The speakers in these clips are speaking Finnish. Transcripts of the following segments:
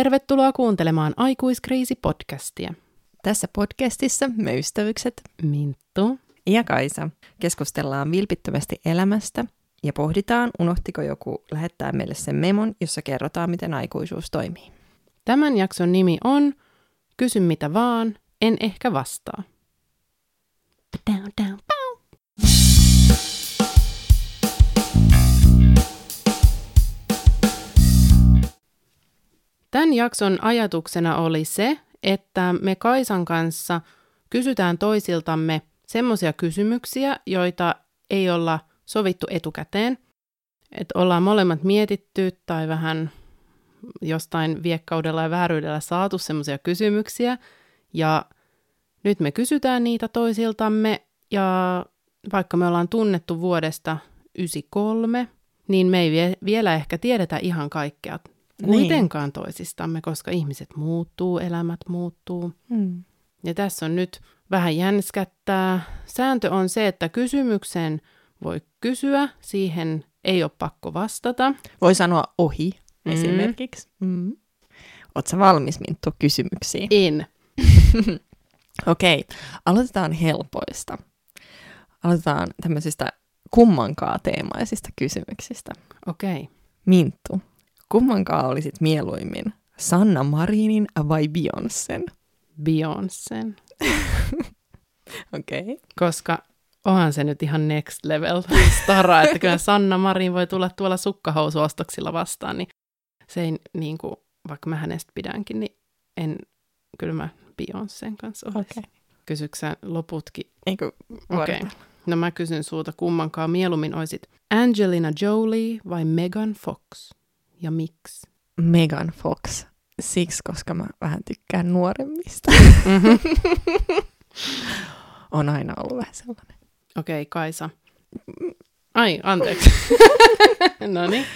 Tervetuloa kuuntelemaan Aikuiskriisi-podcastia. Tässä podcastissa me ystävykset Minttu ja Kaisa keskustellaan vilpittömästi elämästä ja pohditaan, unohtiko joku lähettää meille sen memon, jossa kerrotaan, miten aikuisuus toimii. Tämän jakson nimi on Kysy mitä vaan, en ehkä vastaa. Down, down, Tämän jakson ajatuksena oli se, että me Kaisan kanssa kysytään toisiltamme semmoisia kysymyksiä, joita ei olla sovittu etukäteen. Että ollaan molemmat mietitty tai vähän jostain viekkaudella ja vääryydellä saatu semmoisia kysymyksiä. Ja nyt me kysytään niitä toisiltamme ja vaikka me ollaan tunnettu vuodesta 93, niin me ei vie, vielä ehkä tiedetä ihan kaikkea kuitenkaan niin. toisistamme, koska ihmiset muuttuu, elämät muuttuu. Mm. Ja tässä on nyt vähän jänskättää. Sääntö on se, että kysymykseen voi kysyä, siihen ei ole pakko vastata. Voi sanoa ohi mm. esimerkiksi. Mm. Oletko valmis, Minttu, kysymyksiin? En. Okei, okay. aloitetaan helpoista. Aloitetaan tämmöisistä kummankaan teemaisista kysymyksistä. Okei. Okay. Minttu, kummankaan olisit mieluimmin? Sanna Marinin vai Beyoncén? Beyoncén. Okei. Okay. Koska onhan se nyt ihan next level stara, että kyllä Sanna Marin voi tulla tuolla sukkahousuostoksilla vastaan, niin se ei niin kuin, vaikka mä hänestä pidänkin, niin en, kyllä mä Beyoncén kanssa olisi. Okay. Kysyksä loputkin? Eikö Okei. Okay. No mä kysyn sulta kummankaan mieluummin olisit Angelina Jolie vai Megan Fox? Ja miksi? Megan Fox. Siksi, koska mä vähän tykkään nuoremmista. Mm-hmm. On aina ollut vähän sellainen. Okei, okay, Kaisa. Ai, anteeksi. no niin.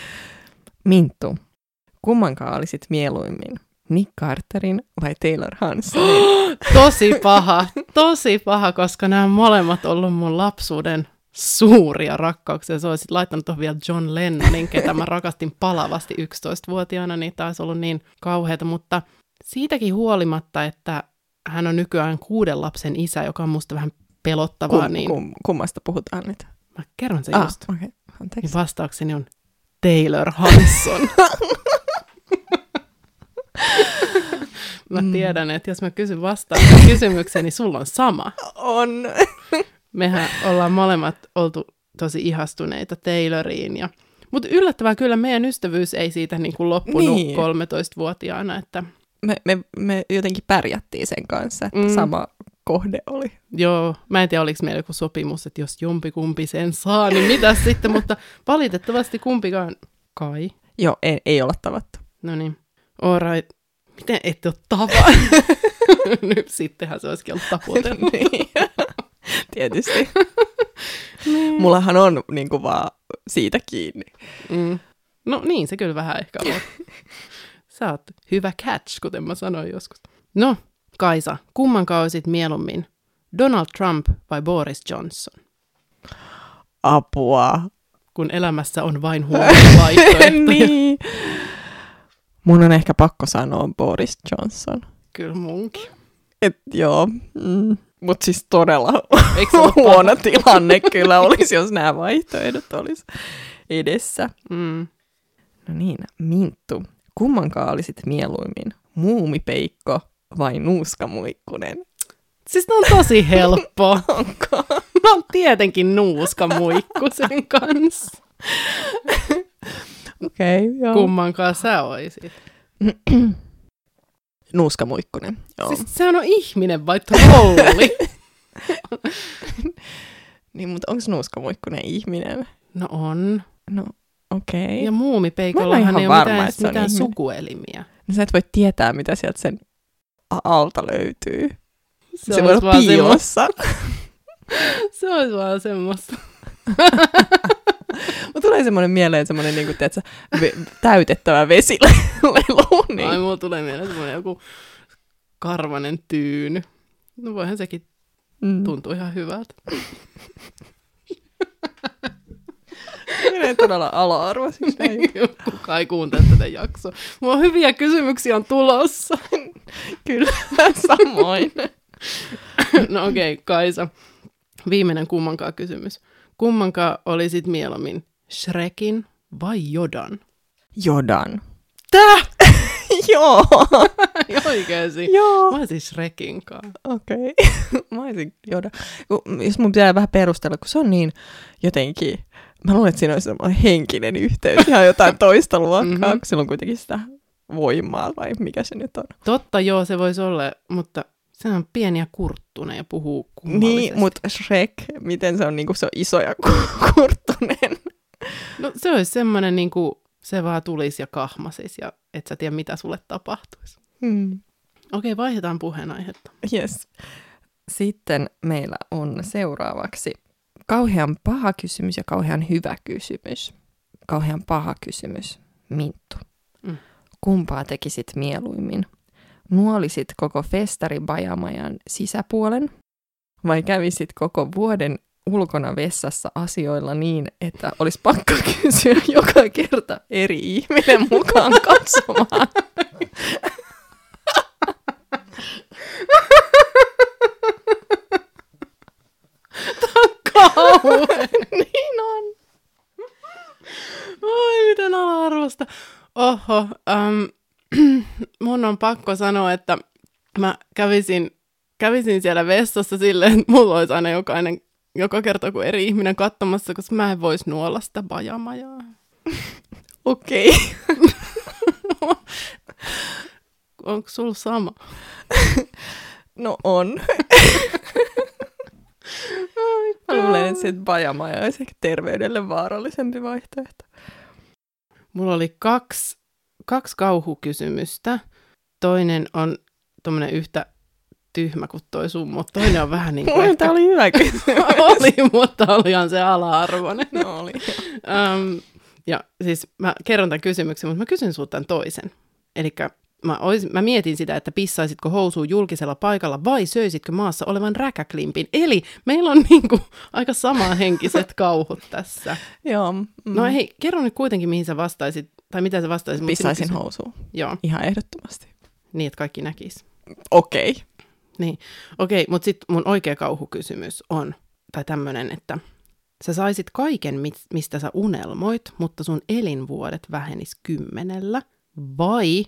Minttu, kummankaan olisit mieluimmin? Nick Carterin vai Taylor Hansonin? tosi paha, tosi paha, koska nämä molemmat ollut mun lapsuuden suuria rakkauksia. Se olisi laittanut tuohon vielä John Lennonin, ketä mä rakastin palavasti 11-vuotiaana, niin taisi ollut niin kauheata, mutta siitäkin huolimatta, että hän on nykyään kuuden lapsen isä, joka on musta vähän pelottavaa. Kum, niin... kum, kummasta puhutaan nyt? Mä kerron sen ah, just. Okay. Niin vastaukseni on Taylor Hanson. mä mm. tiedän, että jos mä kysyn vastaan kysymykseen, niin sulla on sama. On. Mehän ollaan molemmat oltu tosi ihastuneita Tayloriin. Ja... Mutta yllättävää kyllä meidän ystävyys ei siitä niin kuin loppunut niin. 13-vuotiaana. Että... Me, me, me jotenkin pärjättiin sen kanssa, että mm. sama kohde oli. Joo, mä en tiedä oliko meillä joku sopimus, että jos jompikumpi sen saa, niin mitä sitten, mutta valitettavasti kumpikaan kai. Joo, ei, ei olla tavattu. No niin, alright. Miten ette ole tavaa? Nyt sittenhän se olisikin ollut taputeltu. niin. Tietysti. niin. Mullahan on niin kuin, vaan siitä kiinni. Mm. No niin, se kyllä vähän ehkä on. Sä oot hyvä catch, kuten mä sanoin joskus. No, Kaisa, kumman kausit mieluummin? Donald Trump vai Boris Johnson? Apua. Kun elämässä on vain huono vaihtoehtoja. niin. Mun on ehkä pakko sanoa Boris Johnson. Kyllä munkin. Et joo, mm. Mutta siis todella huono tilanne kyllä olisi, jos nämä vaihtoehdot olisi edessä. Mm. No niin, Minttu, kummankaan olisit mieluimmin? Muumipeikko vai nuuskamuikkunen? Siis ne on tosi helppo. Onko? No on tietenkin nuuskamuikkusen kanssa. Okei, okay, joo. Kummankaan sä oisit? Nuuskamuikkunen, joo. Siis sehän on ihminen vai trolli? niin, mutta onko nuuskamuikkunen ihminen? No on. No, okei. Okay. Ja muumipeikollahan ei ole mitään, mitään sukuelimiä. No sä et voi tietää, mitä sieltä sen alta löytyy. Se, se voi olla piilossa. se olisi vaan semmoista. Mulla tulee semmoinen mieleen semmoinen niin kuin, tiedätkö, ve- täytettävä vesilelu. niin. Ai, mulla tulee mieleen semmoinen joku karvanen tyyny. No voihan sekin mm. tuntua ihan hyvältä. menee todella ala-arvoisiksi. näin. Kukaan ei kuuntele tätä jaksoa. Mulla on hyviä kysymyksiä on tulossa. Kyllä, samoin. No okei, okay, Kaisa. Viimeinen kummankaan kysymys. Kummankaan olisit mieluummin Shrekin vai Jodan? Jodan. Tää? Joo. Oikeesti? Joo. Mä olisin Shrekinkaan. Okei. Okay. Mä olisin Jodan. Jos mun pitää vähän perustella, kun se on niin jotenkin... Mä luulen, että siinä olisi semmoinen henkinen yhteys, ihan jotain toista luokkaa, Mhm. mm-hmm. kun sillä on kuitenkin sitä voimaa, vai mikä se nyt on. Totta, joo, se voisi olla, mutta se on pieni ja kurttunen ja puhuu kummallisesti. Niin, mutta Shrek, miten se on, niin kuin se on iso ja ku- kurttunen. No se olisi semmoinen, niin kuin se vaan tulisi ja kahmasis ja et sä tiedä, mitä sulle tapahtuisi. Hmm. Okei, vaihdetaan puheenaihetta. Yes. Sitten meillä on seuraavaksi kauhean paha kysymys ja kauhean hyvä kysymys. Kauhean paha kysymys. Minttu. Mm. Kumpaa tekisit mieluimmin? Nuolisit koko festari Bajamajan sisäpuolen vai kävisit koko vuoden ulkona vessassa asioilla niin, että olisi pakko kysyä joka kerta eri ihminen mukaan katsomaan? Kauhean! niin on. Oi, miten ala-arvosta. Oho, um, mun on pakko sanoa, että mä kävisin, kävisin siellä vessassa silleen, että mulla olisi aina jokainen, joka kerta kun eri ihminen katsomassa, koska mä en vois nuolla sitä bajamajaa. Okei. Onko sulla sama? No on. Mä luulen, että se bajamaja olisi ehkä terveydelle vaarallisempi vaihtoehto. Mulla oli kaksi, kaksi kauhukysymystä. Toinen on tuommoinen yhtä tyhmä kuin toi sun, mutta toinen on vähän niin kuin tää oli hyvä kysymys. oli, mutta olihan se ala-arvoinen. No oli. Um, ja siis mä kerron tämän kysymyksen, mutta mä kysyn sulta tämän toisen. Eli mä, ois, mä mietin sitä, että pissaisitko housuun julkisella paikalla vai söisitkö maassa olevan räkäklimpin. Eli meillä on niinku aika samanhenkiset kauhut tässä. Joo. Mm. No hei, kerro nyt kuitenkin, mihin sä vastaisit, tai mitä sä vastaisit. Pissaisin housuun. Joo, Ihan ehdottomasti. niin että kaikki näkis. Okei. Okay. Niin, okei, mutta sitten mun oikea kauhukysymys on, tai tämmöinen, että sä saisit kaiken, mistä sä unelmoit, mutta sun elinvuodet vähenis kymmenellä, vai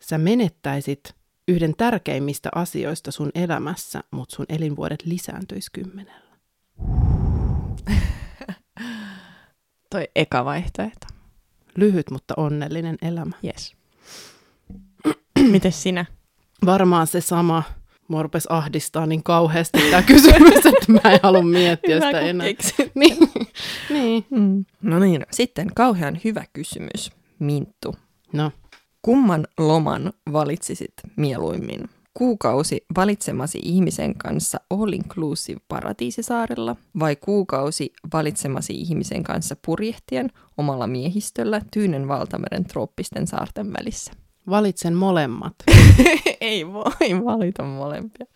sä menettäisit yhden tärkeimmistä asioista sun elämässä, mutta sun elinvuodet lisääntyis kymmenellä. Toi eka vaihtoehto. Lyhyt, mutta onnellinen elämä. Yes. Mites sinä? Varmaan se sama. Mua rupesi ahdistaa niin kauheasti tämä kysymys, että mä en halua miettiä Hyvä, sitä enää. Niin, niin. Mm. No niin, sitten kauhean hyvä kysymys, Minttu. No, Kumman loman valitsisit mieluimmin? Kuukausi valitsemasi ihmisen kanssa all inclusive paratiisisaarella vai kuukausi valitsemasi ihmisen kanssa purjehtien omalla miehistöllä Tyynen valtameren trooppisten saarten välissä? valitsen molemmat. Ei voi valita molempia.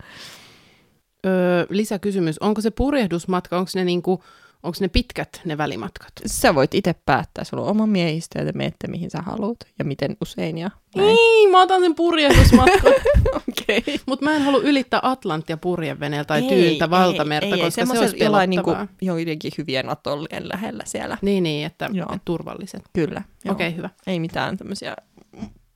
Öö, lisäkysymys, onko se purjehdusmatka, onko ne, niinku, onko ne pitkät ne välimatkat? Sä voit itse päättää, sulla on oma miehistö ja te menette mihin sä haluat ja miten usein ja näin. Ei, mä otan sen purjehdusmatkan. Okei. Okay. Mutta mä en halua ylittää Atlanttia purjeveneellä tai tyyntä valtamerta, koska se olisi jollain niinku, pelottavaa. joidenkin hyvien atollien lähellä siellä. Niin, niin, että, Joo. että turvalliset. Kyllä. Okei, okay, hyvä. Ei mitään tämmöisiä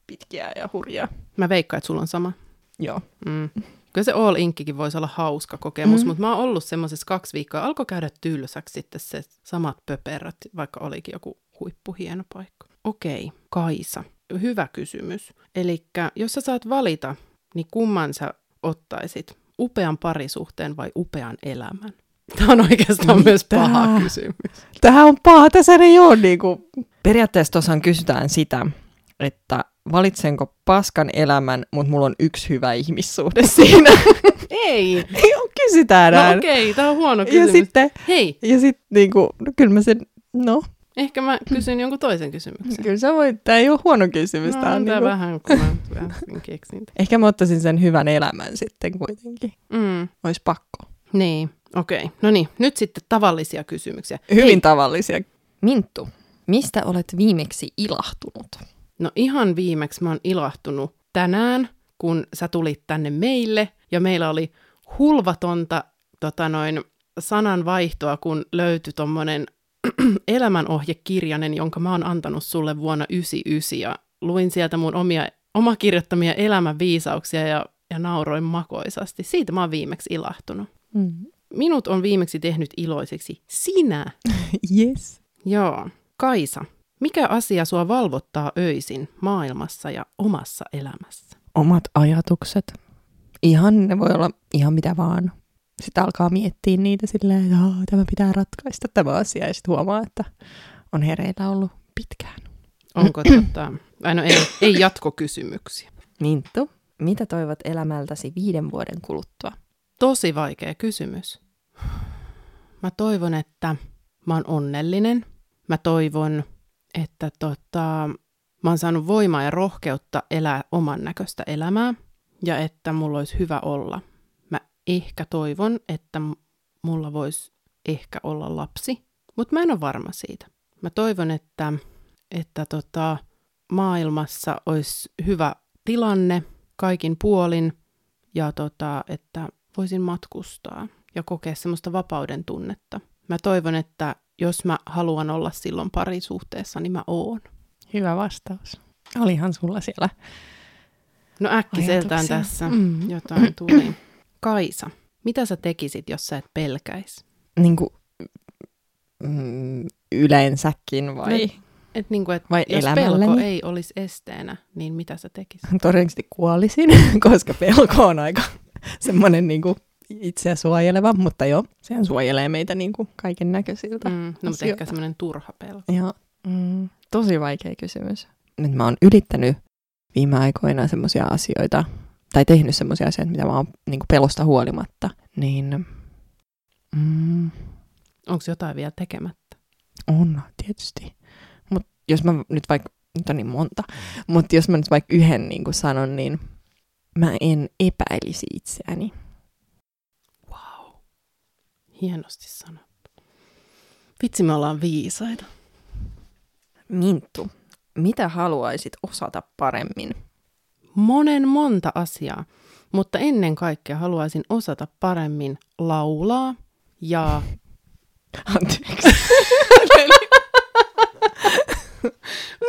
pitkiä ja hurjaa. Mä veikkaan, että sulla on sama. Joo. Mm. Kyllä se All Inkkikin voisi olla hauska kokemus, Mm. mutta mä oon ollut semmoisessa kaksi viikkoa. Alkoi käydä tylsäksi sitten se samat pöperät, vaikka olikin joku huippuhieno paikka. Okei, Kaisa. Hyvä kysymys. Eli jos sä saat valita, niin kumman sä ottaisit? Upean parisuhteen vai upean elämän? Tämä on oikeastaan Mitä? myös paha kysymys. Tähän on paha, tässä ei ole niinku... Periaatteessa tuossahan kysytään sitä, että valitsenko paskan elämän, mutta mulla on yksi hyvä ihmissuhde siinä. Ei! Kysytään No okei, tämä on huono Ja kysymys. sitten, Hei, ja sitten niinku, no kyllä mä sen, no, ehkä mä kysyn jonkun toisen kysymyksen. kyllä sä voit, tää ei ole huono kysymys. No, tää on niinku, vähän, kun mä keksin. Ehkä mä ottaisin sen hyvän elämän sitten kuitenkin. Mm. Olisi pakko. Niin, okei. Okay. No niin, nyt sitten tavallisia kysymyksiä. Hyvin Hei, tavallisia. Minttu, Mistä olet viimeksi ilahtunut? No ihan viimeksi mä oon ilahtunut tänään, kun sä tulit tänne meille, ja meillä oli hulvatonta tota noin, sananvaihtoa, kun löytyi tommonen elämänohjekirjanen, jonka mä oon antanut sulle vuonna 99, ja luin sieltä mun omia, oma kirjoittamia elämänviisauksia ja, ja nauroin makoisasti. Siitä mä oon viimeksi ilahtunut. Mm. Minut on viimeksi tehnyt iloiseksi sinä. Yes. Joo. Kaisa, mikä asia sua valvottaa öisin maailmassa ja omassa elämässä? Omat ajatukset. Ihan, ne voi olla ihan mitä vaan. Sitten alkaa miettiä niitä silleen, että "Aa, tämä pitää ratkaista tämä asia. Ja sitten huomaa, että on hereillä ollut pitkään. Onko tota... Ai no ei, ei jatkokysymyksiä. Minttu, mitä toivot elämältäsi viiden vuoden kuluttua? Tosi vaikea kysymys. Mä toivon, että mä oon onnellinen. Mä toivon, että tota, mä oon saanut voimaa ja rohkeutta elää oman näköistä elämää ja että mulla olisi hyvä olla. Mä ehkä toivon, että mulla voisi ehkä olla lapsi, mutta mä en ole varma siitä. Mä toivon, että, että tota, maailmassa olisi hyvä tilanne kaikin puolin ja tota, että voisin matkustaa ja kokea semmoista vapauden tunnetta. Mä toivon, että jos mä haluan olla silloin parisuhteessa, niin mä oon. Hyvä vastaus. Olihan sulla siellä. No äkkiseltään tässä Mm. jotain tuli. Kaisa, mitä sä tekisit, jos sä et pelkäis? Niin kuin, mm, yleensäkin vai? Et niinku, et Vai jos elämälleni? pelko ei olisi esteenä, niin mitä sä tekisit? Todennäköisesti kuolisin, koska pelko on aika semmoinen niin kuin itseä suojeleva, mutta joo, sehän suojelee meitä niin kuin kaiken näköisiltä. Mm, no, mutta asioita. ehkä semmoinen turha pelko. Joo, mm, tosi vaikea kysymys. Nyt mä oon yrittänyt viime aikoina semmoisia asioita, tai tehnyt semmoisia asioita, mitä mä oon niin kuin pelosta huolimatta, niin mm, Onko jotain vielä tekemättä? on tietysti. Mutta jos mä nyt vaikka, nyt on niin monta, mutta jos mä nyt vaikka yhden niin kuin sanon, niin mä en epäilisi itseäni. Hienosti sanottu. Vitsi, me ollaan viisaita. Minttu, mitä haluaisit osata paremmin? Monen monta asiaa, mutta ennen kaikkea haluaisin osata paremmin laulaa ja... Anteeksi.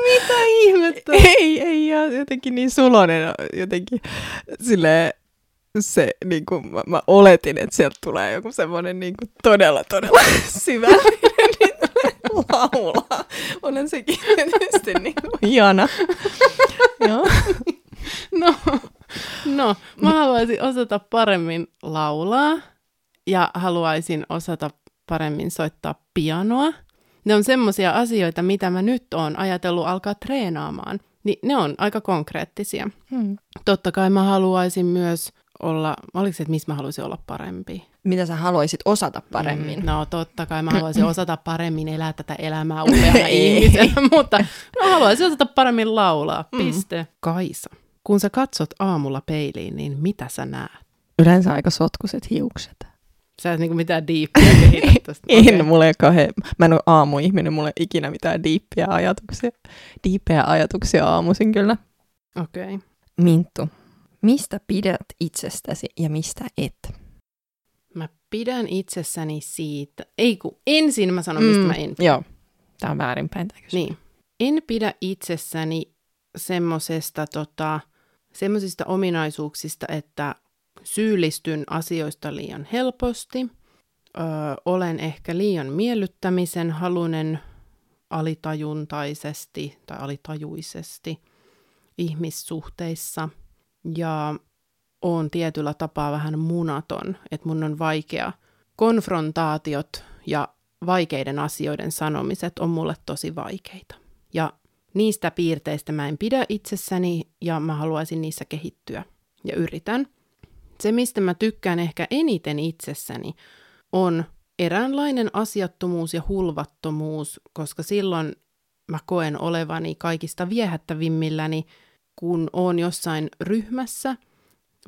Mitä ihmettä? ei, ei, ja jotenkin niin sulonen, jotenkin sille se, niin kuin mä, mä oletin, että sieltä tulee joku semmoinen niin kuin todella, todella syvällinen niin laulaa. Olen sekin tietysti niin kuin ihana. Joo. No, no, mä haluaisin osata paremmin laulaa ja haluaisin osata paremmin soittaa pianoa. Ne on semmoisia asioita, mitä mä nyt oon ajatellut alkaa treenaamaan. Niin ne on aika konkreettisia. Hmm. Totta kai mä haluaisin myös olla, oliko se, että missä mä haluaisin olla parempi? Mitä sä haluaisit osata paremmin? Mm, no totta kai mä haluaisin osata paremmin elää tätä elämää upeana ihmisenä, mutta mä haluaisin osata paremmin laulaa, Mm. piste. Kaisa, kun sä katsot aamulla peiliin, niin mitä sä näet? Yleensä aika sotkuset hiukset. Sä et niinku mitään diippiä kehitä. En, mulla ei ole kauhean, mä en ole aamuihminen, mulla ei ikinä mitään diippiä ajatuksia. Diippejä ajatuksia aamuisin kyllä. Okei. Minttu, mistä pidät itsestäsi ja mistä et? Mä pidän itsessäni siitä, ei kun ensin mä sanon, mistä Mm, mä en. Joo, tää on väärinpäin tämä kysymys. Niin. En pidä itsessäni semmosesta, tota, semmosista ominaisuuksista, että syyllistyn asioista liian helposti. Öö, olen ehkä liian miellyttämisen halunen alitajuntaisesti tai alitajuisesti ihmissuhteissa. Ja on tietyllä tapaa vähän munaton, että mun on vaikea konfrontaatiot ja vaikeiden asioiden sanomiset on mulle tosi vaikeita. Ja niistä piirteistä mä en pidä itsessäni ja mä haluaisin niissä kehittyä ja yritän. Se, mistä mä tykkään ehkä eniten itsessäni, on eräänlainen asiattomuus ja hulvattomuus, koska silloin mä koen olevani kaikista viehättävimmilläni, kun oon jossain ryhmässä,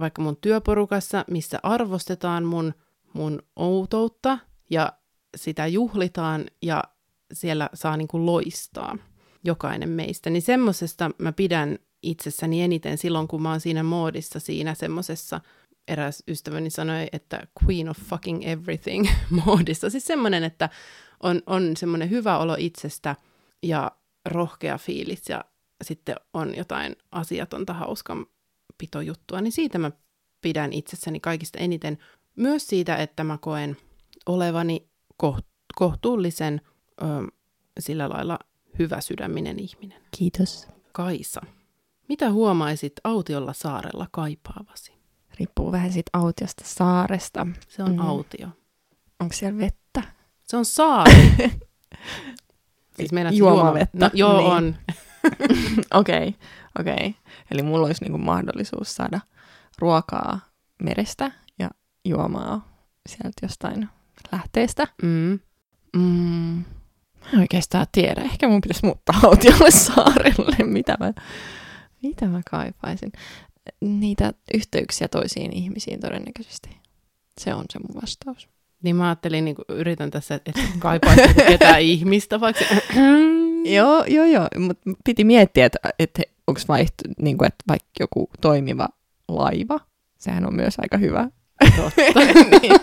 vaikka mun työporukassa, missä arvostetaan mun, mun outoutta ja sitä juhlitaan ja siellä saa niin kuin loistaa jokainen meistä. Niin semmoisesta mä pidän itsessäni eniten silloin, kun mä oon siinä moodissa, siinä semmoisessa, eräs ystäväni sanoi, että queen of fucking everything moodissa. Siis semmoinen, että on, on semmoinen hyvä olo itsestä ja rohkea fiilis ja sitten on jotain asiatonta hauskan pitojuttua, niin siitä mä pidän itsessäni kaikista eniten. Myös siitä, että mä koen olevani kohtuullisen ö, sillä lailla hyvä sydäminen ihminen. Kiitos. Kaisa, mitä huomaisit autiolla saarella kaipaavasi? Riippuu vähän siitä autiosta saaresta. Se on mm. autio. Onko siellä vettä? Se on saari. siis juomavettä. No, joo, niin. on. Okei, okei. Okay, okay. Eli mulla olisi niinku mahdollisuus saada ruokaa merestä ja juomaa sieltä jostain lähteestä. Mm. Mm. Mä en oikeastaan tiedä. Ehkä mun pitäisi muuttaa autiolle saarelle. Mitä mä, mitä mä kaipaisin? Niitä yhteyksiä toisiin ihmisiin todennäköisesti. Se on se mun vastaus. Niin mä ajattelin, niin yritän tässä, että kaipaisin ketään ihmistä, vaikka Joo, joo, joo. Mutta piti miettiä, että, että onko vaihtu, niin kuin, että vaikka joku toimiva laiva. Sehän on myös aika hyvä. niin.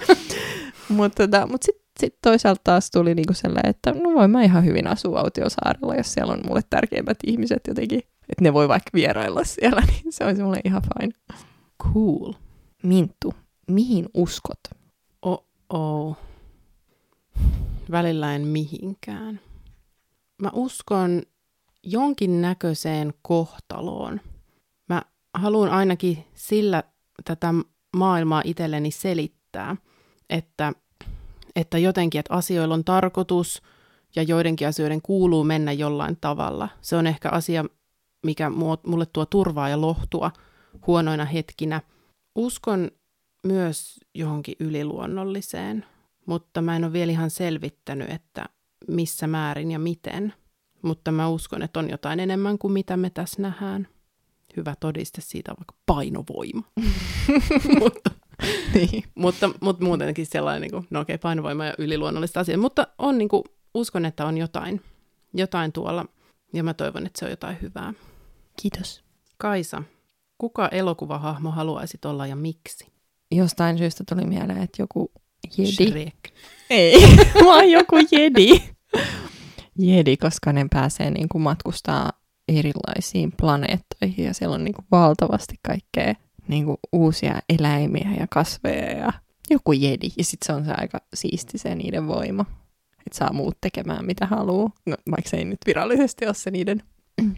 Mutta tota, mut sitten sit toisaalta taas tuli niinku sellainen, että no voin mä ihan hyvin asua Autiosaarella, jos siellä on mulle tärkeimmät ihmiset jotenkin. Että ne voi vaikka vierailla siellä, niin se olisi mulle ihan fine. Cool. Minttu, mihin uskot? Oh-oh. Välillä en mihinkään. Mä uskon jonkin näköiseen kohtaloon. Mä haluan ainakin sillä tätä maailmaa itselleni selittää, että, että jotenkin, että asioilla on tarkoitus ja joidenkin asioiden kuuluu mennä jollain tavalla. Se on ehkä asia, mikä mulle tuo turvaa ja lohtua huonoina hetkinä. Uskon myös johonkin yliluonnolliseen, mutta mä en ole vielä ihan selvittänyt, että missä määrin ja miten. Mutta mä uskon, että on jotain enemmän kuin mitä me tässä nähdään. Hyvä todiste siitä on vaikka painovoima. mutta, niin. mutta, mutta muutenkin sellainen, niin kuin, no okei, okay, painovoima ja yliluonnollista asiaa. Mutta on, niin kuin, uskon, että on jotain, jotain tuolla ja mä toivon, että se on jotain hyvää. Kiitos. Kaisa, kuka elokuvahahmo haluaisit olla ja miksi? Jostain syystä tuli mieleen, että joku jedi. Shrek. Ei, vaan joku jedi. Jedi, koska ne pääsee niin kuin matkustaa erilaisiin planeettoihin ja siellä on niin kuin valtavasti kaikkea niin kuin uusia eläimiä ja kasveja ja joku jedi. Ja sitten se on se aika siisti se niiden voima. Että saa muut tekemään mitä haluaa. No, vaikka se ei nyt virallisesti ole se niiden...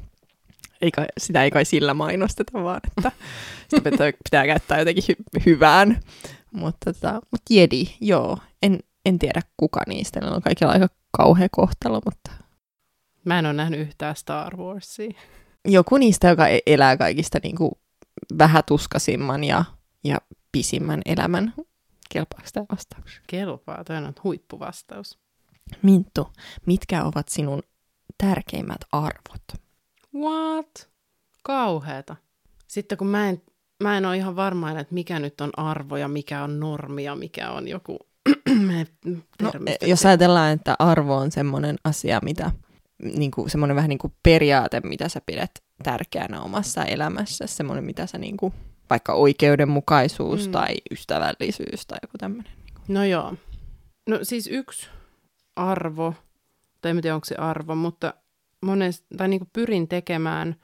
Eikä, sitä ei kai sillä mainosteta, vaan että sitä pitää, pitää käyttää jotenkin hy- hyvään. Mutta tota, mut jedi, joo. En, en tiedä kuka niistä. Ne on kaikilla aika kauhea kohtalo, mutta... Mä en ole nähnyt yhtään Star Warsia. Joku niistä, joka e- elää kaikista niin kuin vähätuskasimman ja, ja pisimmän elämän. Kelpaako tämä vastaus? Kelpaa, toi on huippuvastaus. Minttu, mitkä ovat sinun tärkeimmät arvot? What? Kauheeta. Sitten kun mä en, mä en ole ihan varma, että mikä nyt on arvo ja mikä on normi ja mikä on joku no, jos ajatellaan, että arvo on semmoinen asia, mitä niin kuin, semmoinen vähän niin kuin periaate, mitä sä pidät tärkeänä omassa elämässä, semmoinen, mitä sä niin kuin, vaikka oikeudenmukaisuus mm. tai ystävällisyys tai joku tämmöinen. No joo. No siis yksi arvo, tai en tiedä onko se arvo, mutta monesti, tai niin kuin pyrin tekemään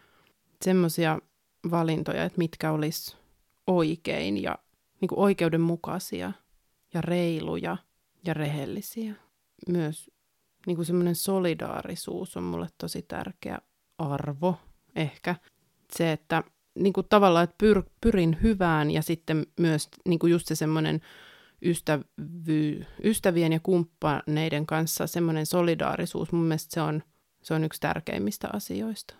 semmoisia valintoja, että mitkä olisi oikein ja niin kuin oikeudenmukaisia – ja reiluja ja rehellisiä. Myös niin kuin semmoinen solidaarisuus on mulle tosi tärkeä arvo ehkä. Se, että niin kuin tavallaan, että pyr, pyrin hyvään ja sitten myös niin kuin just se semmoinen ystävy, ystävien ja kumppaneiden kanssa semmoinen solidaarisuus, mun mielestä se on, se on yksi tärkeimmistä asioista.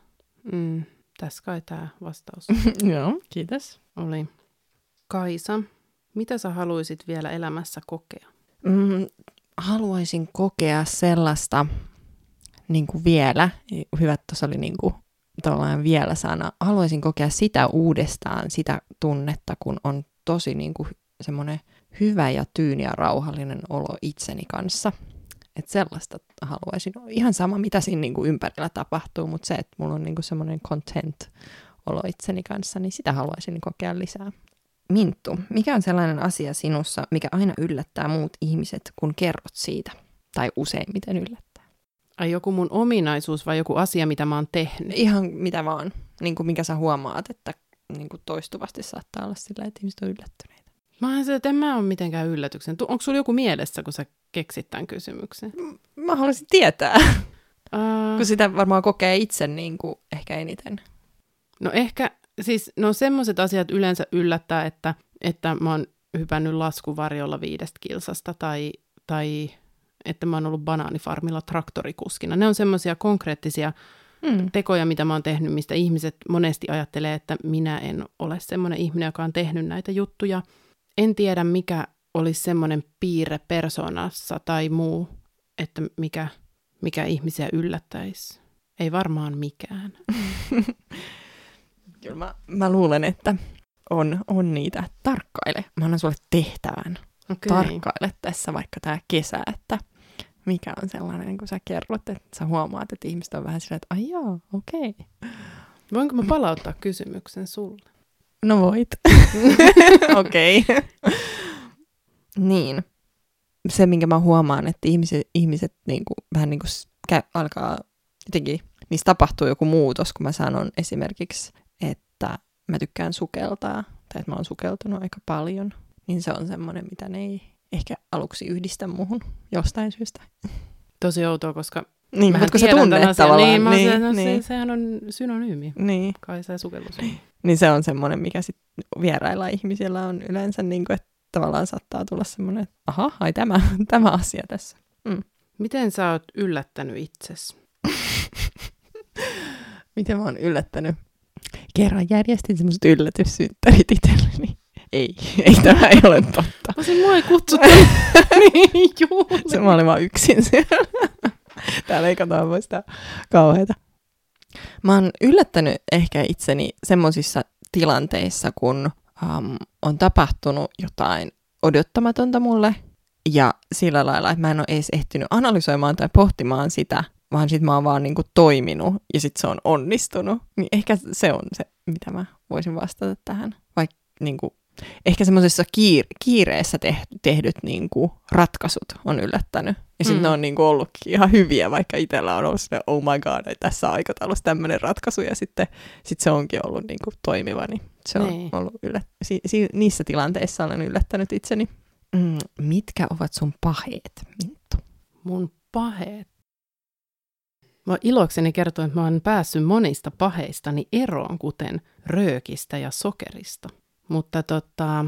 Mm, tässä kai tämä vastaus. Joo, kiitos. Oli. Kaisa, mitä sä haluaisit vielä elämässä kokea? Mm, haluaisin kokea sellaista niin kuin vielä, hyvä, että tuossa oli niin kuin vielä sana, haluaisin kokea sitä uudestaan, sitä tunnetta, kun on tosi niin kuin semmoinen hyvä ja tyyni ja rauhallinen olo itseni kanssa. Että sellaista haluaisin. Ihan sama, mitä siinä niinku ympärillä tapahtuu, mutta se, että mulla on niinku semmoinen content olo itseni kanssa, niin sitä haluaisin kokea lisää. Minttu, mikä on sellainen asia sinussa, mikä aina yllättää muut ihmiset, kun kerrot siitä? Tai useimmiten yllättää? Ai joku mun ominaisuus vai joku asia, mitä mä oon tehnyt? Ihan mitä vaan, niin kuin mikä sä huomaat, että niin kuin toistuvasti saattaa olla sillä, että ihmiset on yllättyneitä. Mä oon se, että en mä ole mitenkään yllätyksen. Onko sulla joku mielessä, kun sä keksit tämän kysymyksen? Mä haluaisin tietää, Uh, kun sitä varmaan kokee itse niin kuin ehkä eniten. no ehkä, siis no semmoiset asiat yleensä yllättää, että, että mä oon hypännyt laskuvarjolla viidestä kilsasta tai, tai että mä oon ollut banaanifarmilla traktorikuskina. Ne on semmoisia konkreettisia Mm. tekoja, mitä mä oon tehnyt, mistä ihmiset monesti ajattelee, että minä en ole semmoinen ihminen, joka on tehnyt näitä juttuja. En tiedä, mikä olisi semmoinen piirre persoonassa tai muu, että mikä, mikä ihmisiä yllättäisi. Ei varmaan mikään. Kyllä mä, mä luulen, että on, on niitä. Tarkkaile. Mä annan sulle tehtävän. Okay. Tarkkaile tässä vaikka tämä kesä, että mikä on sellainen, kun sä kerrot, että sä huomaat, että ihmiset on vähän silleen, että ai joo, okei. Okay. Voinko mä palauttaa kysymyksen sulle? No voit. Okei. niin. Se, minkä mä huomaan, että ihmiset, ihmiset niin kuin, vähän niin kuin alkaa jotenkin, niissä tapahtuu joku muutos, kun mä sanon esimerkiksi, että mä tykkään sukeltaa, tai että mä oon sukeltunut aika paljon, niin se on semmoinen, mitä ne ei ehkä aluksi yhdistä muuhun jostain syystä. Tosi outoa, koska Niin, mähän mutta kun sä tunnet tavallaan. Niin, niin, niin, no, niin, Se, sehän on synonyymi. niin. Kaisa ja sukellus. Niin se on semmoinen, mikä sit vierailla ihmisillä on yleensä, niin kuin, että tavallaan saattaa tulla semmoinen, että aha, ai tämä, tämä asia tässä. Miten sä oot yllättänyt itsesi? Miten mä oon yllättänyt? Kerran järjestin semmoiset yllätyssynttärit itselleni. Ei, ei tämä ei ole totta. Tosi mua ei kutsuttu niin juhliin. Se mä olin vaan yksin siellä. Täällä ei katsoa voi sitä kauheita. Mä oon yllättänyt ehkä itseni semmoisissa tilanteissa, kun um, on tapahtunut jotain odottamatonta mulle. Ja sillä lailla, että mä en ole edes ehtinyt analysoimaan tai pohtimaan sitä, vaan sit mä oon vaan niinku toiminut ja sit se on onnistunut. Niin ehkä se on se, mitä mä voisin vastata tähän. Vaikka niinku, ehkä semmoisessa kiir- kiireessä te- tehdyt niinku ratkaisut on yllättänyt. Ja sitten Mm. ne on niinku ollutkin ihan hyviä, vaikka itsellä on ollut silleen, oh my god, tässä aikataulussa tämmöinen ratkaisu, ja sitten sit se onkin ollut niinku toimiva, niin se on Niin. ollut yllät- si- si- niissä tilanteissa olen yllättänyt itseni. Mm, mitkä ovat sun paheet, Minttu? Mun paheet. Mä ilokseni kertoa, että mä oon päässyt monista paheistani eroon, kuten röökistä ja sokerista. Mutta tota,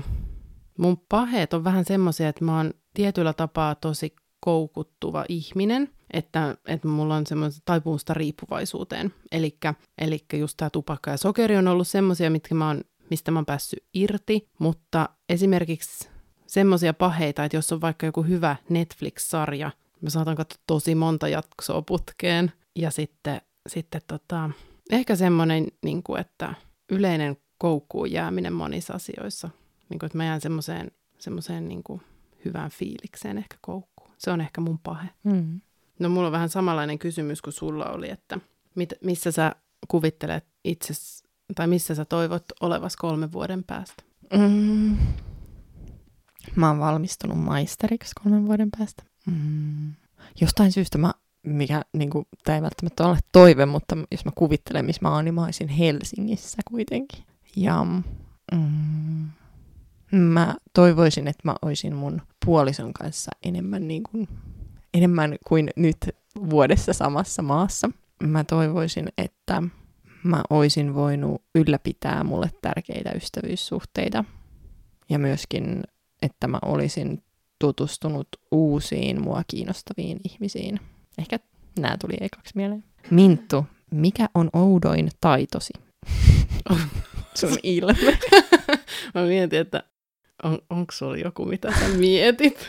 mun paheet on vähän semmoisia, että mä oon tietyllä tapaa tosi koukuttuva ihminen, että, että mulla on semmoista taipumusta riippuvaisuuteen. Eli just tämä tupakka ja sokeri on ollut semmoisia, mitkä mä oon, mistä mä oon päässyt irti, mutta esimerkiksi semmoisia paheita, että jos on vaikka joku hyvä Netflix-sarja, mä saatan katsoa tosi monta jaksoa putkeen, ja sitten, sitten tota, ehkä semmoinen, niin kuin, että yleinen koukkuun jääminen monissa asioissa, niin kuin, että mä jään semmoiseen, semmoiseen niin kuin hyvään fiilikseen ehkä koukkuun. Se on ehkä mun pahe. Mm. No mulla on vähän samanlainen kysymys kuin sulla oli, että mit, missä sä kuvittelet itses, tai missä sä toivot olevas kolmen vuoden päästä? Mm. Mä oon valmistunut maisteriksi kolmen vuoden päästä. Mm. Jostain syystä mä, mikä niin kuin, tämä ei välttämättä ole toive, mutta jos mä kuvittelen, missä mä oon, niin mä olisin Helsingissä kuitenkin. Ja mm, mä toivoisin, että mä olisin mun puolison kanssa enemmän, niin kuin, enemmän kuin nyt vuodessa samassa maassa. Mä toivoisin, että mä olisin voinut ylläpitää mulle tärkeitä ystävyyssuhteita ja myöskin, että mä olisin tutustunut uusiin mua kiinnostaviin ihmisiin. Ehkä nämä tuli ekaksi mieleen. Minttu, mikä on oudoin taitosi? Sun ilme. Mä mietin, että on, onko sulla joku, mitä sä mietit?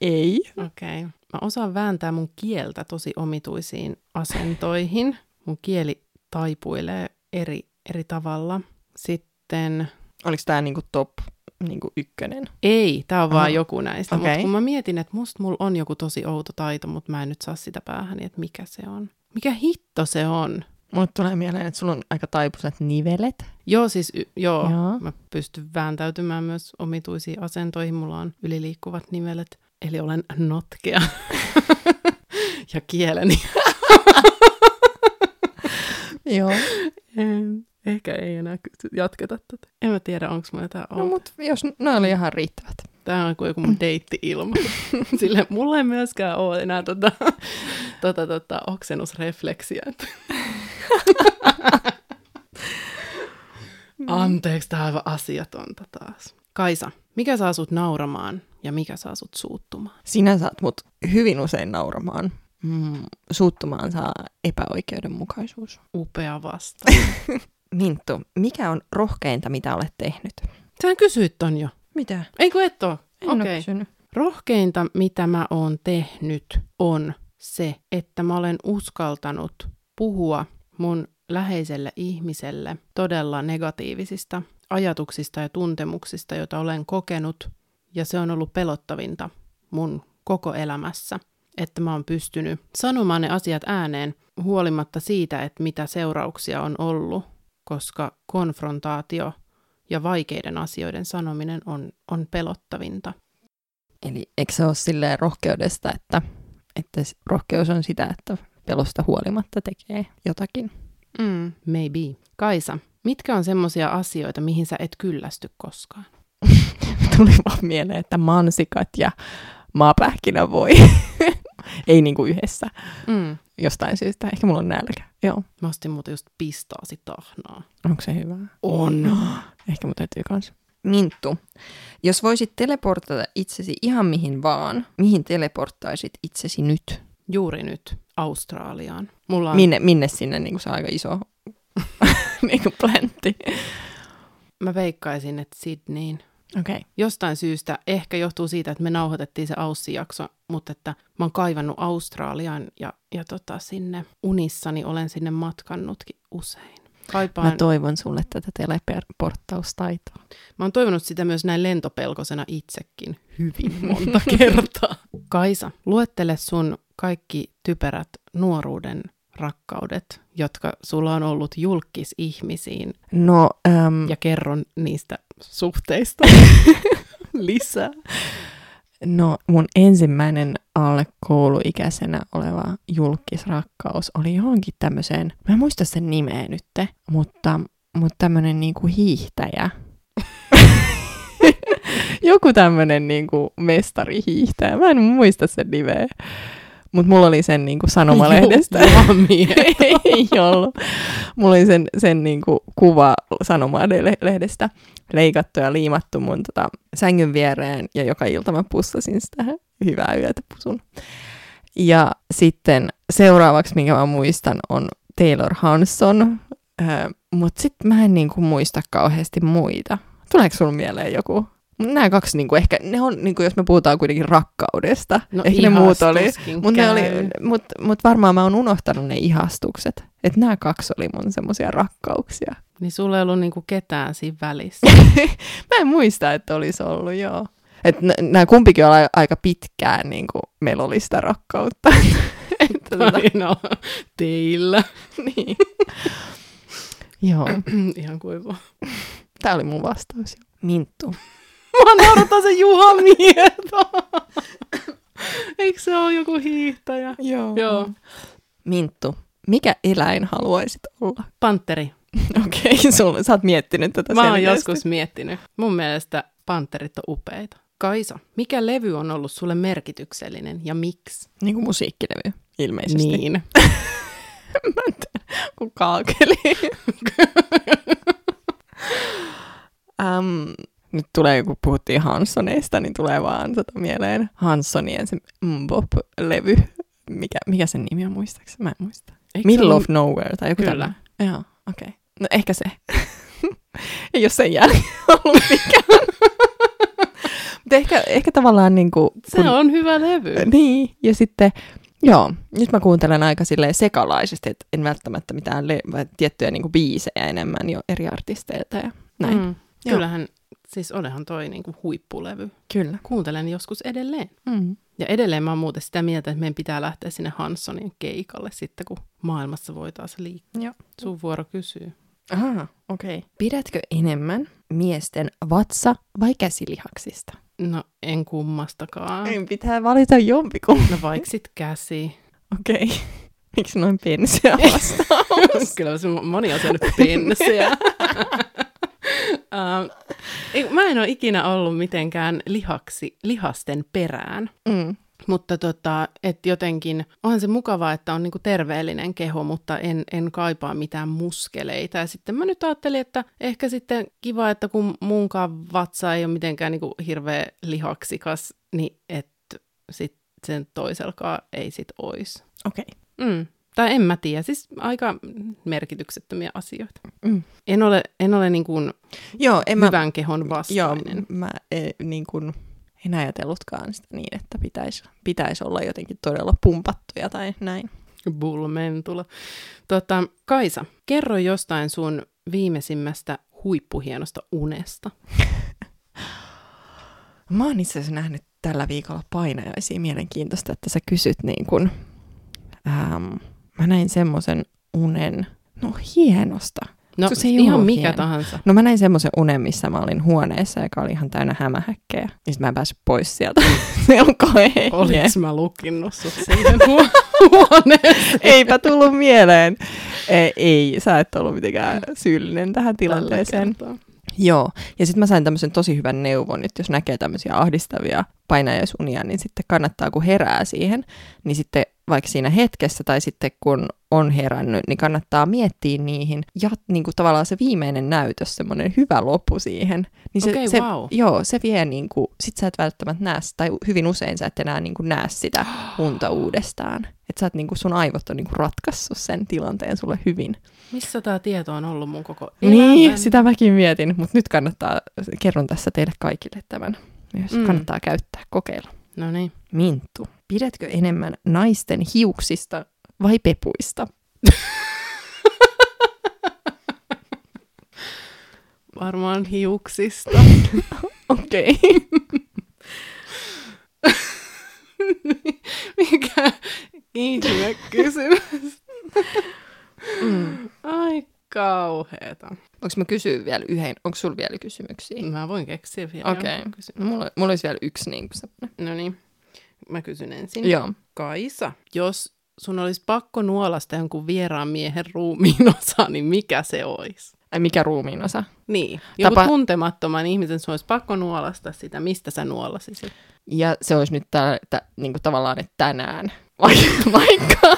Ei. Okei. Okay. Mä osaan vääntää mun kieltä tosi omituisiin asentoihin. Mun kieli taipuilee eri, eri tavalla. Sitten Oliko tämä niinku top niin kuin ykkönen. Ei, tää on vaan Aha. joku näistä. Okei. Mutta kun mä mietin, että musta mulla on joku tosi outo taito, mutta mä en nyt saa sitä päähän, että mikä se on. Mikä hitto se on? Mulle tulee mieleen, että sulla on aika taipuiset nivelet. Joo, siis y- joo, Joo. mä pystyn vääntäytymään myös omituisiin asentoihin. Mulla on yliliikkuvat nivelet, eli olen notkea. ja kieleni. Joo. Ehkä ei enää jatketa tätä. En mä tiedä, onko mulla jotain No mut jos ne oli ihan riittävät. Tämä on kuin joku mun deitti-ilma. Sille mulla ei myöskään ole enää tota, tota, tota, oksennusrefleksiä. että- Anteeksi, tämä on aivan asiatonta taas. Kaisa, mikä saa sut nauramaan ja mikä saa sut suuttumaan? Sinä saat mut hyvin usein nauramaan. Mm, suuttumaan saa epäoikeudenmukaisuus. Upea vasta. Minttu, mikä on rohkeinta, mitä olet tehnyt? Sähän kysyit ton jo. Mitä? Ei kun et oo. En okay. kysynyt. Rohkeinta, mitä mä oon tehnyt, on se, että mä olen uskaltanut puhua mun läheiselle ihmiselle todella negatiivisista ajatuksista ja tuntemuksista, joita olen kokenut, ja se on ollut pelottavinta mun koko elämässä, että mä oon pystynyt sanomaan ne asiat ääneen huolimatta siitä, että mitä seurauksia on ollut, koska konfrontaatio ja vaikeiden asioiden sanominen on, on pelottavinta. Eli eikö se ole silleen rohkeudesta, että, että rohkeus on sitä, että pelosta huolimatta tekee jotakin? Mm, maybe. Kaisa, mitkä on semmoisia asioita, mihin sä et kyllästy koskaan? Tuli vaan mieleen, että mansikat ja maapähkinä voi. Ei niinku yhdessä. Mm. Jostain syystä. Ehkä mulla on nälkä. Joo. Mä ostin muuten just pistaasi tahnaa. Onko se hyvä? On. Ehkä mun täytyy kans. Minttu, jos voisit teleportata itsesi ihan mihin vaan, mihin teleporttaisit itsesi nyt? Juuri nyt Australiaan. Mulla on, Minne, minne sinne niin se on aika iso niin kuin pläntti? mä veikkaisin, että Sydneyin. Okei. Okay. Jostain syystä, ehkä johtuu siitä, että me nauhoitettiin se Aussi-jakso, mutta että mä oon kaivannut Australiaan ja, ja tota, sinne unissani olen sinne matkannutkin usein. Kaipaan, Mä toivon sulle tätä teleporttaustaitoa. Mä oon toivonut sitä myös näin lentopelkosena itsekin hyvin monta kertaa. Kaisa, luettele sun kaikki typerät nuoruuden rakkaudet, jotka sulla on ollut julkisihmisiin No, äm, ja kerron niistä suhteista lisää. No, mun ensimmäinen alle kouluikäisenä oleva julkisrakkaus oli johonkin tämmöiseen, mä en muista sen nimeä nyt, mutta, mutta tämmöinen niinku hiihtäjä. Joku tämmöinen niinku mestarihiihtäjä. Mä en muista sen nimeä. Mutta mulla oli sen niinku sanomalehdestä. Jumalamieto. Ei ollut. Mulla oli sen, sen niinku kuva sanomalehdestä leikattu ja liimattu mun tota sängyn viereen ja joka ilta mä pussasin sitä hyvää yötä pusun. Ja sitten seuraavaksi, minkä mä muistan, on Taylor Hanson, äh, mutta sitten mä en niinku muista kauheasti muita. Tuleeko sulla mieleen joku? Nämä kaksi, niinku, ehkä, ne on, niinku, jos me puhutaan kuitenkin rakkaudesta, No ehkä ne muut oli, mutta ne oli, käy. mut, mut varmaan mä oon unohtanut ne ihastukset. Että nämä kaksi oli mun semmoisia rakkauksia. Niin sulla ei ollut niinku ketään siinä välissä. Mä en muista, että olisi ollut, joo. Että nämä kumpikin on a- aika pitkään niin kuin meillä oli sitä rakkautta. että, tota, no, teillä. niin. joo, Ihan kuiva. tämä oli mun vastaus. Minttu. Mä naurataan se Juha Mieto. Eikö se ole joku hiihtäjä? Joo. Joo. Minttu, mikä eläin haluaisit olla? Panteri. Okei, okay, sä oot miettinyt tätä Mä oon selkeästi. joskus miettinyt. Mun mielestä panterit on upeita. Kaisa, mikä levy on ollut sulle merkityksellinen ja miksi? Niin kuin musiikkilevy, ilmeisesti. Niin. Mä en tiedä, kun kaakeli. um, nyt tulee, kun puhuttiin Hanssoneista, niin tulee vaan tota mieleen Hanssonien se Mbop-levy. Mikä, mikä sen nimi on muistaakseni? Mä en muista. Eikö Middle se of Nowhere tai joku Kyllä. tällainen. Joo, okei. Okay. No ehkä se. Ei ole sen jälkeen ollut mikään. Mutta ehkä, ehkä tavallaan niin kuin, Se on hyvä levy. niin, ja sitten, joo, nyt mä kuuntelen aika silleen sekalaisesti, että en välttämättä mitään le- tiettyjä niin kuin biisejä enemmän jo eri artisteilta ja näin. Mm. Mm. Joo. Kyllähän Siis olehan toi niinku huippulevy. Kyllä. Kuuntelen joskus edelleen. Mm. Ja edelleen mä oon muuten sitä mieltä, että meidän pitää lähteä sinne Hanssonin keikalle sitten, kun maailmassa voi taas liikkua. Joo. Sun vuoro kysyy. Aha, okei. Okay. Pidätkö enemmän miesten vatsa- vai käsilihaksista? No, en kummastakaan. Ei, pitää valita jompikumpi. No vaikka sit käsi. Okei. Okay. Miksi noin pensiä vastaus? Kyllä se moni on syönyt pensiä. uh, mä en ole ikinä ollut mitenkään lihaksi, lihasten perään. mm. Mutta tota, et jotenkin, onhan se mukavaa, että on niinku terveellinen keho, mutta en, en kaipaa mitään muskeleita. Ja sitten mä nyt ajattelin, että ehkä sitten kiva, että kun munkaan vatsa ei ole mitenkään niinku hirveä lihaksikas, niin että sitten sen toiselkaan ei sit ois. Okei. Okay. Mm. Tai en mä tiedä, siis aika merkityksettömiä asioita. Mm. En ole, en ole niin kuin Joo, en mä, hyvän kehon joo, vastainen. mä e, niin kuin, en ajatellutkaan sitä niin, että pitäisi pitäis olla jotenkin todella pumpattuja tai näin. Bullmentula. Tota, Kaisa, kerro jostain sun viimeisimmästä huippuhienosta unesta. Mä oon itse asiassa nähnyt tällä viikolla painajaisia. Mielenkiintoista, että sä kysyt niin kun, ähm, mä näin semmoisen unen, no hienosta. No Se ei ihan mikä hieno. tahansa. No mä näin semmoisen unen, missä mä olin huoneessa, joka oli ihan täynnä hämähäkkejä. Ja sit mä en päässyt pois sieltä. Se on kauhean Oliks mä lukinnut sut siihen huo- huoneeseen? Eipä tullut mieleen. Ei, ei, sä et ollut mitenkään syyllinen tähän tilanteeseen. Joo, ja sitten mä sain tämmöisen tosi hyvän neuvon, että jos näkee tämmöisiä ahdistavia painajaisunia, niin sitten kannattaa, kun herää siihen, niin sitten vaikka siinä hetkessä tai sitten kun on herännyt, niin kannattaa miettiä niihin ja niin kuin tavallaan se viimeinen näytös, semmoinen hyvä loppu siihen. Niin se, Okei, se, vau. Joo, se vie niin kuin, sit sä et välttämättä näe, tai hyvin usein sä et enää niin kuin näe sitä unta uudestaan. Että sä oot niin kuin, sun aivot on niin kuin ratkaissut sen tilanteen sulle hyvin. Missä tämä tieto on ollut mun koko Niin, elämän? sitä mäkin mietin, mutta nyt kannattaa, kerron tässä teille kaikille tämän, Mm. mm. kannattaa käyttää, kokeilla. No niin. Minttu, pidätkö enemmän naisten hiuksista vai pepuista? Varmaan hiuksista. Okei. Mikä ihme kysymys. Mm. Ai kauheeta. Onko mä kysyä vielä yhden, onko sulla vielä kysymyksiä? Mä voin keksiä vielä Okei. kysymyksen. No, mulla, mulla olisi vielä yksi niin kuin. No niin, mä kysyn ensin. Joo. Kaisa, jos sun olisi pakko nuolasta jonkun vieraan miehen ruumiin osa, niin mikä se olisi? Ai mikä ruumiin osa? Niin, joku Tapa- tuntemattoman ihmisen sun olisi pakko nuolasta sitä, mistä sä nuolasisit. Ja se olisi nyt tää, tää, niin kuin tavallaan, että tänään. Vai- Vaikka.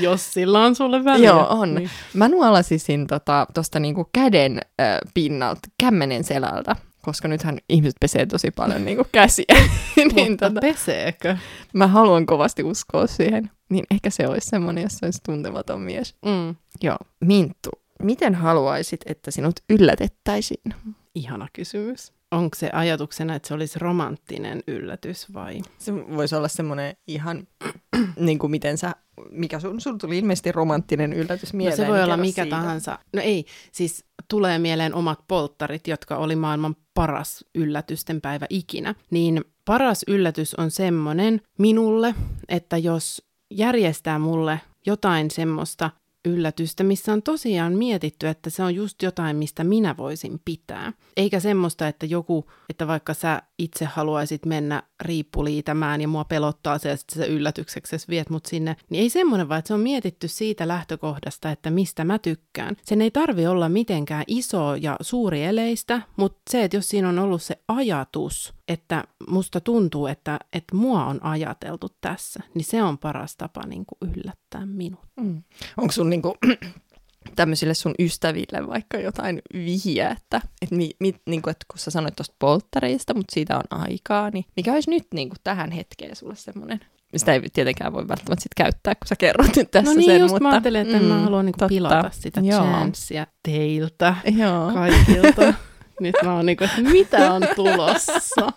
Jos sillä on sulle väliä. Joo, on. Niin. Mä nuolasisin tota, tosta niinku käden äh, pinnalta, kämmenen selältä, koska nythän ihmiset pesee tosi paljon niinku käsiä. niin Mutta tota, peseekö? mä haluan kovasti uskoa siihen. Niin ehkä se olisi semmoinen, jos se olisi tuntematon mies. Mm. Joo. Minttu, miten haluaisit, että sinut yllätettäisiin? Ihana kysymys. Onko se ajatuksena, että se olisi romanttinen yllätys vai? Se voisi olla semmoinen ihan, niin kuin miten sä, mikä sun, sun tuli ilmeisesti romanttinen yllätys No mieleen. se voi niin olla mikä siitä. tahansa. No ei, siis tulee mieleen omat polttarit, jotka oli maailman paras yllätysten päivä ikinä. Niin paras yllätys on semmoinen minulle, että jos järjestää mulle jotain semmoista yllätystä, missä on tosiaan mietitty, että se on just jotain, mistä minä voisin pitää. Eikä semmoista, että joku, että vaikka sä itse haluaisit mennä riippuliitämään ja mua pelottaa se, sitten se yllätykseksi viet mut sinne, niin ei semmoinen, vaan että se on mietitty siitä lähtökohdasta, että mistä mä tykkään. Sen ei tarvi olla mitenkään iso ja suuri eleistä, mutta se, että jos siinä on ollut se ajatus, että musta tuntuu, että, että mua on ajateltu tässä, niin se on paras tapa niin kuin yllättää minut. Mm. Onko sun niinku, tämmöisille sun ystäville vaikka jotain vihjeä, että, et mi, mi, niinku, et kun sä sanoit tuosta polttareista, mutta siitä on aikaa, niin mikä olisi nyt niinku, tähän hetkeen sulle semmoinen? Sitä ei tietenkään voi välttämättä sit käyttää, kun sä kerrot nyt tässä no niin, sen, just mutta... mä ajattelin, että mm, mä haluan niin totta. pilata sitä Joo. chanssia teiltä Joo. kaikilta. Nyt mä oon niinku, että mitä on tulossa?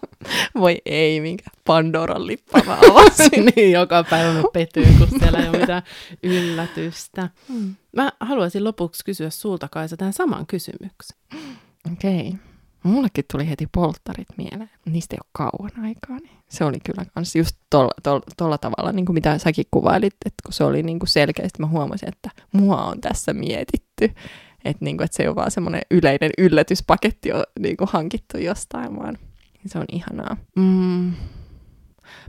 Voi ei, minkä Pandoran lippa mä avasin. niin, joka päivä mä petyin, kun siellä ei ole mitään yllätystä. Mm. Mä haluaisin lopuksi kysyä sulta, Kaisa, tämän saman kysymyksen. Okei. Okay. Mullekin tuli heti polttarit mieleen. Niistä ei ole kauan aikaa. Niin se oli kyllä kans just tuolla tol, tol, tavalla, niin kuin mitä säkin kuvailit, että kun se oli niin kuin selkeästi, mä huomasin, että mua on tässä mietitty. Että, niin kuin, että se ei ole vaan semmoinen yleinen yllätyspaketti on niin kuin hankittu jostain, vaan se on ihanaa. Mm.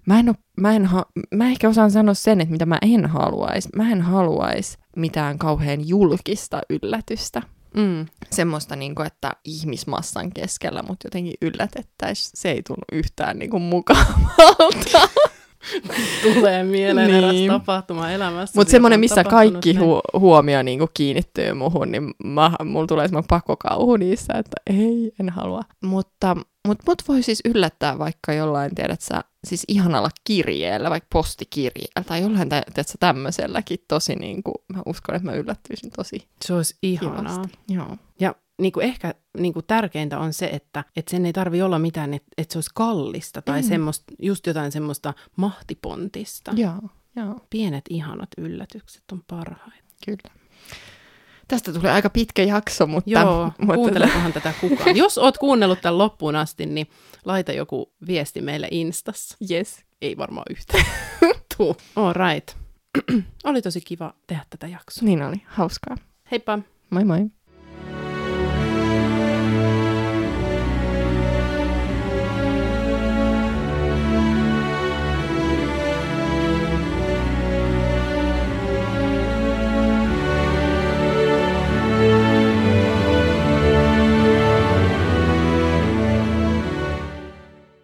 Mä en, oo, mä, en ha, mä ehkä osaan sanoa sen, että mitä mä en haluaisi. Mä en haluaisi mitään kauhean julkista yllätystä. Mm. Semmoista, niin kuin, että ihmismassan keskellä mut jotenkin yllätettäisiin. Se ei tunnu yhtään niin kuin, mukavalta. Tulee mieleen niin. eräs tapahtuma elämässä. Mutta semmoinen, missä kaikki hu- huomio niin kuin kiinnittyy muhun, niin mä, mulla tulee semmoinen pakkokauhu niissä, että ei, en halua. Mutta mut, mut voi siis yllättää vaikka jollain, tiedät sä, siis ihanalla kirjeellä, vaikka postikirjeellä tai jollain, tiedät sä, tämmöiselläkin tosi niin kuin, mä uskon, että mä yllättyisin tosi Se olisi ihanaa. kivasti. Joo. Ja niin kuin ehkä niin kuin tärkeintä on se, että, että sen ei tarvi olla mitään, että, että se olisi kallista tai mm. semmoista, just jotain semmoista mahtipontista. Joo, joo, Pienet ihanat yllätykset on parhaita. kyllä. Tästä tulee aika pitkä jakso, mutta... Joo, mutta kuuntelekohan tätä kukaan. Jos oot kuunnellut tämän loppuun asti, niin laita joku viesti meille Instassa. Yes. Ei varmaan yhtään. Tuu. All right. Oli tosi kiva tehdä tätä jaksoa. Niin oli, hauskaa. Heippa! Moi moi.